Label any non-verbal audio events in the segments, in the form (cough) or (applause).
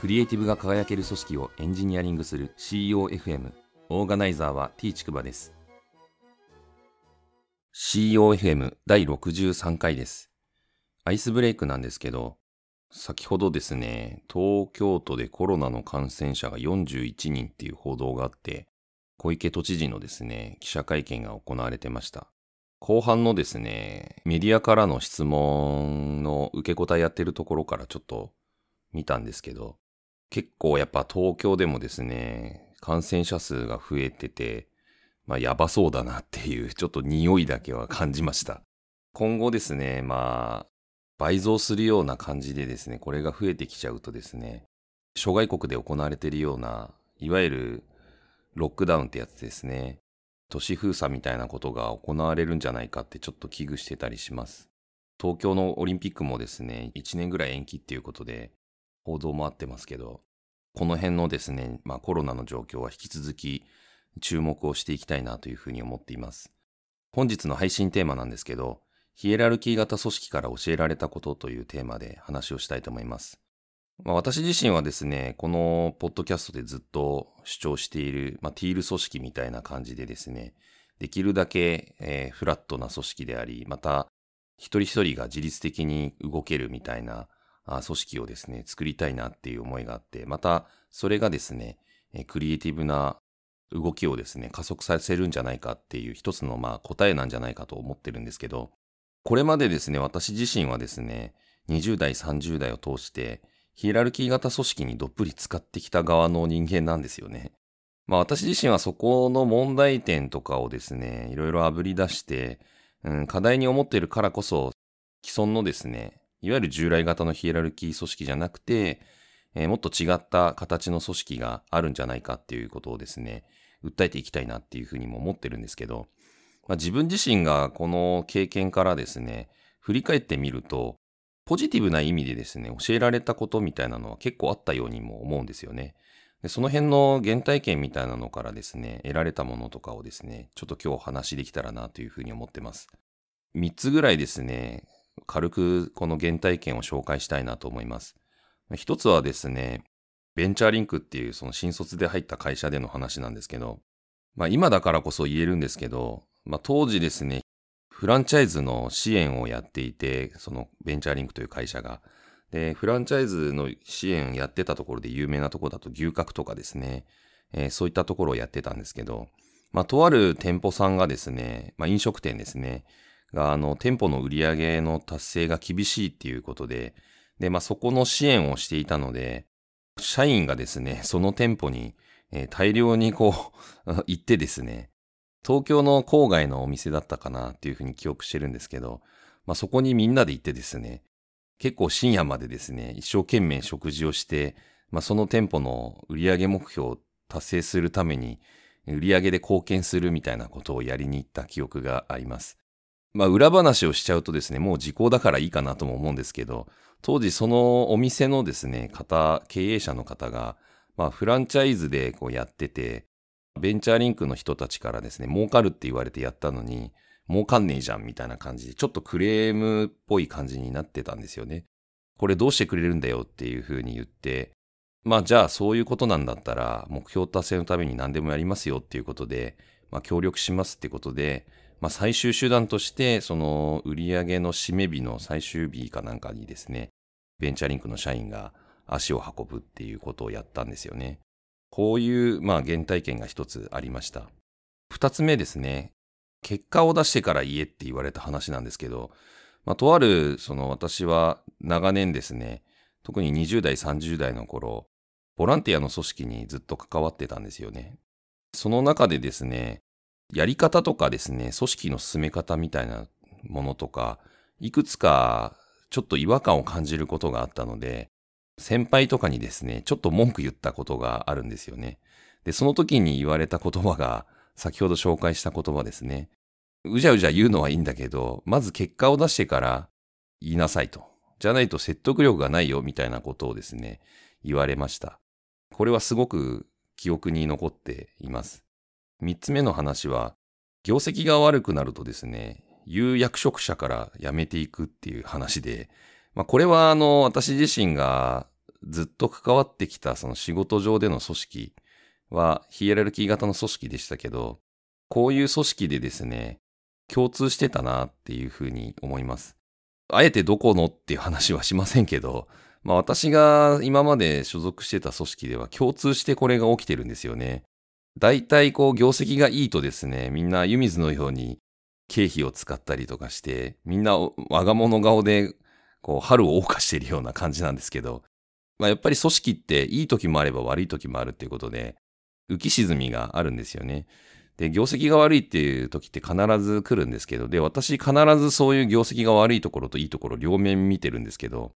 クリエイティブが輝ける組織をエンジニアリングする COFM オーガナイザーは T ちくばです。COFM 第63回です。アイスブレイクなんですけど先ほどですね東京都でコロナの感染者が41人っていう報道があって小池都知事のですね記者会見が行われてました。後半のですね、メディアからの質問の受け答えやってるところからちょっと見たんですけど、結構やっぱ東京でもですね、感染者数が増えてて、まあやばそうだなっていう (laughs) ちょっと匂いだけは感じました。今後ですね、まあ倍増するような感じでですね、これが増えてきちゃうとですね、諸外国で行われているような、いわゆるロックダウンってやつですね。都市封鎖みたいなことが行われるんじゃないかってちょっと危惧してたりします。東京のオリンピックもですね、1年ぐらい延期っていうことで、報道もあってますけど、この辺のですね、まあコロナの状況は引き続き注目をしていきたいなというふうに思っています。本日の配信テーマなんですけど、ヒエラルキー型組織から教えられたことというテーマで話をしたいと思います。まあ、私自身はですね、このポッドキャストでずっと主張している、まあ、ティール組織みたいな感じでですね、できるだけ、えー、フラットな組織であり、また一人一人が自律的に動けるみたいな組織をですね、作りたいなっていう思いがあって、また、それがですね、クリエイティブな動きをですね、加速させるんじゃないかっていう一つのまあ答えなんじゃないかと思ってるんですけど、これまでですね、私自身はですね、20代、30代を通して、ヒエラルキー型組織にどっぷり使ってきた側の人間なんですよね。まあ私自身はそこの問題点とかをですね、いろいろ炙り出して、うん、課題に思っているからこそ、既存のですね、いわゆる従来型のヒエラルキー組織じゃなくて、えー、もっと違った形の組織があるんじゃないかっていうことをですね、訴えていきたいなっていうふうにも思ってるんですけど、まあ、自分自身がこの経験からですね、振り返ってみると、ポジティブな意味でですね、教えられたことみたいなのは結構あったようにも思うんですよね。でその辺の原体験みたいなのからですね、得られたものとかをですね、ちょっと今日お話できたらなというふうに思ってます。3つぐらいですね、軽くこの原体験を紹介したいなと思います。一つはですね、ベンチャーリンクっていうその新卒で入った会社での話なんですけど、まあ今だからこそ言えるんですけど、まあ当時ですね、フランチャイズの支援をやっていて、そのベンチャーリンクという会社が。で、フランチャイズの支援やってたところで有名なところだと牛角とかですね、えー、そういったところをやってたんですけど、まあとある店舗さんがですね、まあ飲食店ですね、が、あの、店舗の売り上げの達成が厳しいっていうことで、で、まあ、そこの支援をしていたので、社員がですね、(laughs) その店舗に、えー、大量にこう (laughs) 行ってですね、東京の郊外のお店だったかなっていうふうに記憶してるんですけど、まあ、そこにみんなで行ってですね、結構深夜までですね、一生懸命食事をして、まあ、その店舗の売上目標を達成するために、売上で貢献するみたいなことをやりに行った記憶があります。まあ裏話をしちゃうとですね、もう時効だからいいかなとも思うんですけど、当時そのお店のですね、方、経営者の方が、まあフランチャイズでこうやってて、ベンチャーリンクの人たちからですね、儲かるって言われてやったのに、儲かんねえじゃんみたいな感じで、ちょっとクレームっぽい感じになってたんですよね。これどうしてくれるんだよっていう風に言って、まあじゃあそういうことなんだったら、目標達成のために何でもやりますよっていうことで、まあ協力しますってことで、まあ、最終手段として、その売上の締め日の最終日かなんかにですね、ベンチャーリンクの社員が足を運ぶっていうことをやったんですよね。こういう、まあ、原体験が一つありました。二つ目ですね。結果を出してから言えって言われた話なんですけど、まあ、とある、その私は長年ですね、特に20代、30代の頃、ボランティアの組織にずっと関わってたんですよね。その中でですね、やり方とかですね、組織の進め方みたいなものとか、いくつかちょっと違和感を感じることがあったので、先輩とかにですね、ちょっと文句言ったことがあるんですよね。で、その時に言われた言葉が、先ほど紹介した言葉ですね。うじゃうじゃ言うのはいいんだけど、まず結果を出してから言いなさいと。じゃないと説得力がないよ、みたいなことをですね、言われました。これはすごく記憶に残っています。三つ目の話は、業績が悪くなるとですね、有役職者から辞めていくっていう話で、まあ、これはあの、私自身がずっと関わってきたその仕事上での組織はヒエラルキー型の組織でしたけど、こういう組織でですね、共通してたなっていうふうに思います。あえてどこのっていう話はしませんけど、まあ私が今まで所属してた組織では共通してこれが起きてるんですよね。大体こう業績がいいとですね、みんな湯水のように経費を使ったりとかして、みんな我が物顔でこう春を謳歌しているような感じなんですけど、まあやっぱり組織っていい時もあれば悪い時もあるっていうことで、浮き沈みがあるんですよね。で、業績が悪いっていう時って必ず来るんですけど、で、私必ずそういう業績が悪いところといいところ両面見てるんですけど、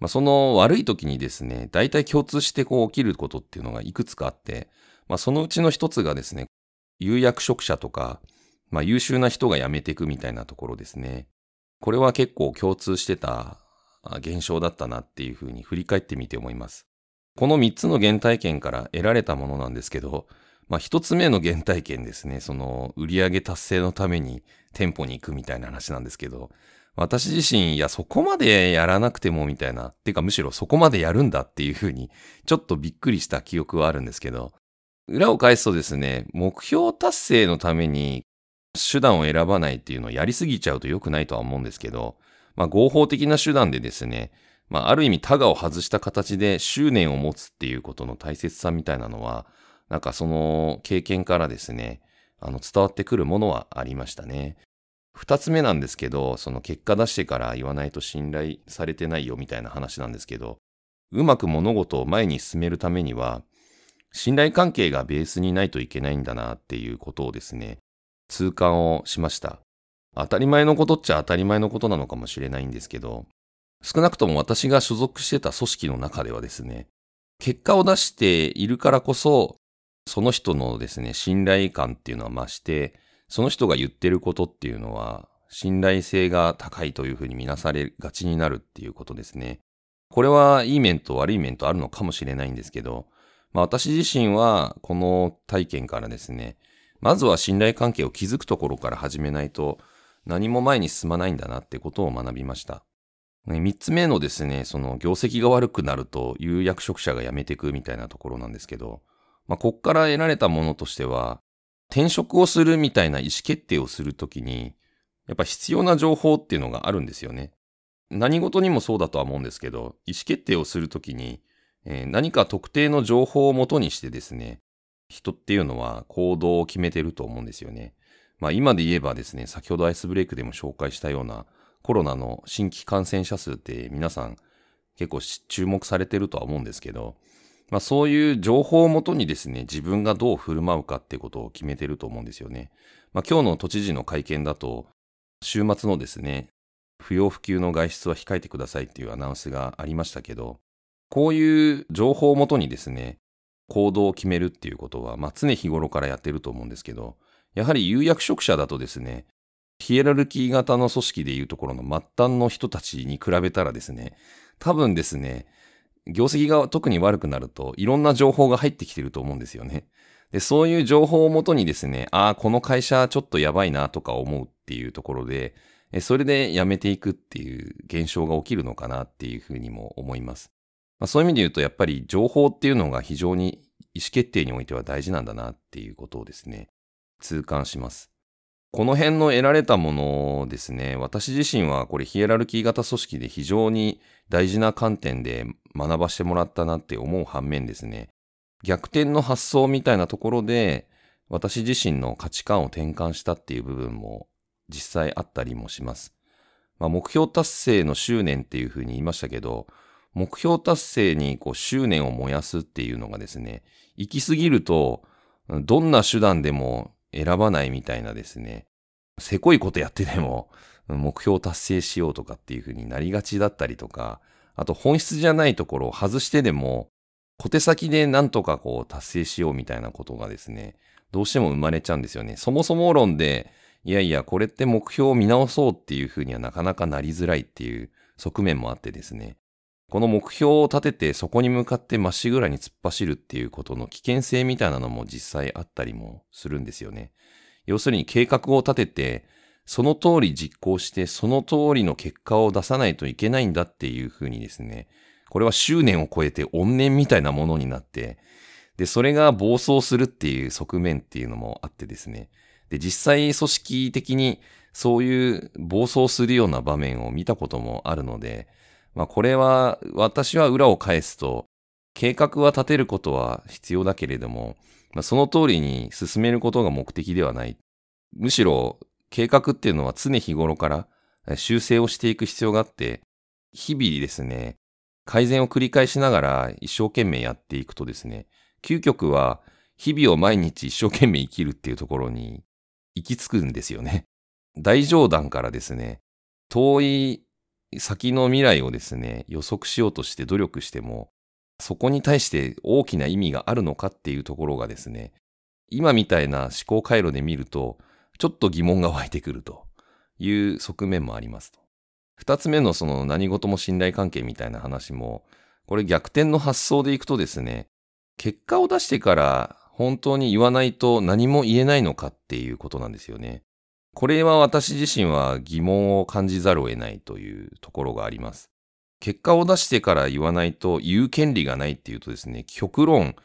まあ、その悪い時にですね、大体共通してこう起きることっていうのがいくつかあって、まあ、そのうちの一つがですね、有役職者とか、まあ、優秀な人が辞めていくみたいなところですね。これは結構共通してた現象だったなっていうふうに振り返ってみて思います。この3つの原体験から得られたものなんですけど、まあ1つ目の原体験ですね、その売上達成のために店舗に行くみたいな話なんですけど、私自身、いや、そこまでやらなくてもみたいな、っていうかむしろそこまでやるんだっていうふうに、ちょっとびっくりした記憶はあるんですけど、裏を返すとですね、目標達成のために手段を選ばないっていうのをやりすぎちゃうと良くないとは思うんですけど、まあ合法的な手段でですね、まあある意味タガを外した形で執念を持つっていうことの大切さみたいなのは、なんかその経験からですね、あの伝わってくるものはありましたね。二つ目なんですけど、その結果出してから言わないと信頼されてないよみたいな話なんですけど、うまく物事を前に進めるためには、信頼関係がベースにないといけないんだなっていうことをですね、痛感をしました。当たり前のことっちゃ当たり前のことなのかもしれないんですけど、少なくとも私が所属してた組織の中ではですね、結果を出しているからこそ、その人のですね、信頼感っていうのは増して、その人が言ってることっていうのは、信頼性が高いというふうに見なされがちになるっていうことですね。これはいい面と悪い面とあるのかもしれないんですけど、まあ私自身はこの体験からですね、まずは信頼関係を築くところから始めないと何も前に進まないんだなってことを学びました。三つ目のですね、その業績が悪くなると有役職者が辞めていくみたいなところなんですけど、まあこっから得られたものとしては、転職をするみたいな意思決定をするときに、やっぱ必要な情報っていうのがあるんですよね。何事にもそうだとは思うんですけど、意思決定をするときに、え、何か特定の情報をもとにしてですね、人っていうのは行動を決めてると思うんですよね。まあ今で言えばですね、先ほどアイスブレイクでも紹介したようなコロナの新規感染者数って皆さん結構注目されてるとは思うんですけど、まあそういう情報をもとにですね、自分がどう振る舞うかってことを決めてると思うんですよね。まあ今日の都知事の会見だと、週末のですね、不要不急の外出は控えてくださいっていうアナウンスがありましたけど、こういう情報をもとにですね、行動を決めるっていうことは、まあ常日頃からやってると思うんですけど、やはり有役職者だとですね、ヒエラルキー型の組織でいうところの末端の人たちに比べたらですね、多分ですね、業績が特に悪くなると、いろんな情報が入ってきてると思うんですよね。で、そういう情報をもとにですね、ああ、この会社ちょっとやばいなとか思うっていうところで、それで辞めていくっていう現象が起きるのかなっていうふうにも思います。まあ、そういう意味で言うと、やっぱり情報っていうのが非常に意思決定においては大事なんだなっていうことをですね、痛感します。この辺の得られたものですね、私自身はこれヒエラルキー型組織で非常に大事な観点で学ばしてもらったなって思う反面ですね、逆転の発想みたいなところで私自身の価値観を転換したっていう部分も実際あったりもします。まあ、目標達成の執念っていうふうに言いましたけど、目標達成にこう執念を燃やすっていうのがですね、行き過ぎると、どんな手段でも選ばないみたいなですね、せこいことやってでも目標達成しようとかっていう風になりがちだったりとか、あと本質じゃないところを外してでも小手先でなんとかこう達成しようみたいなことがですね、どうしても生まれちゃうんですよね。そもそも論で、いやいや、これって目標を見直そうっていう風にはなかなかなりづらいっていう側面もあってですね。この目標を立ててそこに向かってまっしぐらに突っ走るっていうことの危険性みたいなのも実際あったりもするんですよね。要するに計画を立てて、その通り実行して、その通りの結果を出さないといけないんだっていうふうにですね、これは執念を超えて怨念みたいなものになって、で、それが暴走するっていう側面っていうのもあってですね。で、実際組織的にそういう暴走するような場面を見たこともあるので、まあこれは私は裏を返すと、計画は立てることは必要だけれども、まあ、その通りに進めることが目的ではない。むしろ計画っていうのは常日頃から修正をしていく必要があって、日々ですね、改善を繰り返しながら一生懸命やっていくとですね、究極は日々を毎日一生懸命生きるっていうところに行き着くんですよね。大冗談からですね、遠い先の未来をですね、予測しようとして努力しても、そこに対して大きな意味があるのかっていうところがですね、今みたいな思考回路で見ると、ちょっと疑問が湧いてくるという側面もありますと。二つ目のその何事も信頼関係みたいな話も、これ逆転の発想でいくとですね、結果を出してから本当に言わないと何も言えないのかっていうことなんですよね。これは私自身は疑問を感じざるを得ないというところがあります。結果を出してから言わないと言う権利がないっていうとですね、極論、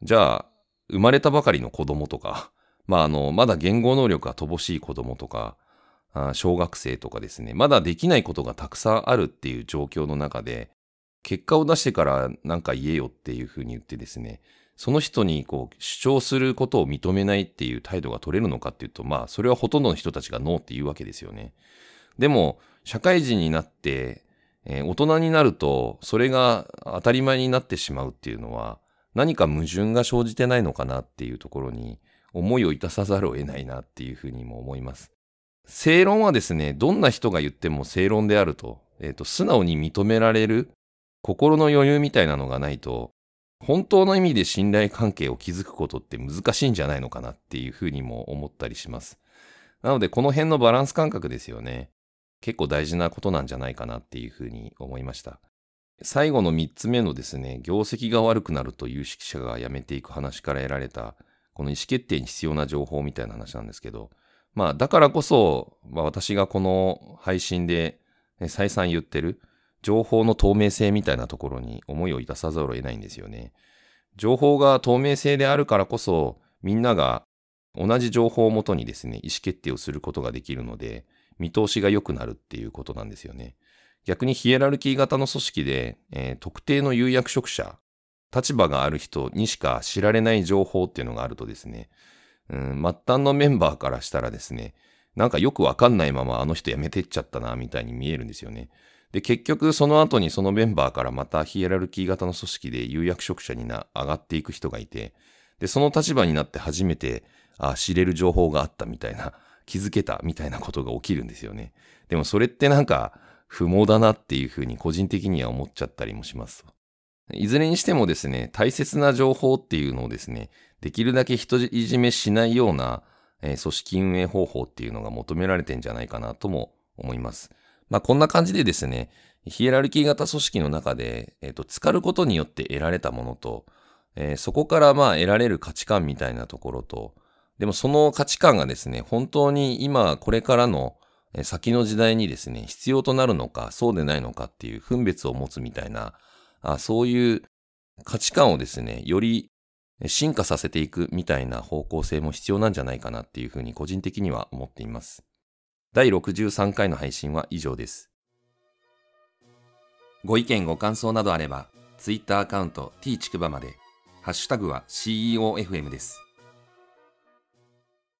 じゃあ、生まれたばかりの子供とか、(laughs) まあ、あの、まだ言語能力が乏しい子供とか、小学生とかですね、まだできないことがたくさんあるっていう状況の中で、結果を出してから何か言えよっていうふうに言ってですね、その人にこう主張することを認めないっていう態度が取れるのかっていうと、まあ、それはほとんどの人たちがノーって言うわけですよね。でも、社会人になって、えー、大人になると、それが当たり前になってしまうっていうのは、何か矛盾が生じてないのかなっていうところに、思いをいたさざるを得ないなっていうふうにも思います。正論はですね、どんな人が言っても正論であると、えっ、ー、と、素直に認められる心の余裕みたいなのがないと、本当の意味で信頼関係を築くことって難しいんじゃないのかなっていうふうにも思ったりします。なので、この辺のバランス感覚ですよね。結構大事なことなんじゃないかなっていうふうに思いました。最後の3つ目のですね、業績が悪くなると有識者が辞めていく話から得られた、この意思決定に必要な情報みたいな話なんですけど、まあ、だからこそ、まあ、私がこの配信で再三言ってる、情報の透明性みたいなところに思いをいたさざるを得ないんですよね。情報が透明性であるからこそ、みんなが同じ情報をもとにですね、意思決定をすることができるので、見通しが良くなるっていうことなんですよね。逆にヒエラルキー型の組織で、えー、特定の有役職者、立場がある人にしか知られない情報っていうのがあるとですね、うん、末端のメンバーからしたらですね、なんかよくわかんないままあの人辞めてっちゃったな、みたいに見えるんですよね。で、結局その後にそのメンバーからまたヒエラルキー型の組織で有役職者にな上がっていく人がいて、で、その立場になって初めて、あ、知れる情報があったみたいな (laughs) 気づけたみたいなことが起きるんですよね。でもそれってなんか不毛だなっていうふうに個人的には思っちゃったりもします。いずれにしてもですね、大切な情報っていうのをですね、できるだけ人いじめしないような、えー、組織運営方法っていうのが求められてんじゃないかなとも思います。まあこんな感じでですね、ヒエラルキー型組織の中で、えっ、ー、と、浸かることによって得られたものと、えー、そこからまあ得られる価値観みたいなところと、でもその価値観がですね、本当に今これからの先の時代にですね、必要となるのか、そうでないのかっていう分別を持つみたいな、あそういう価値観をですね、より進化させていくみたいな方向性も必要なんじゃないかなっていうふうに個人的には思っています。第63回の配信は以上です。ご意見ご感想などあれば、Twitter アカウント t ちくばまで、ハッシュタグは CEOFM です。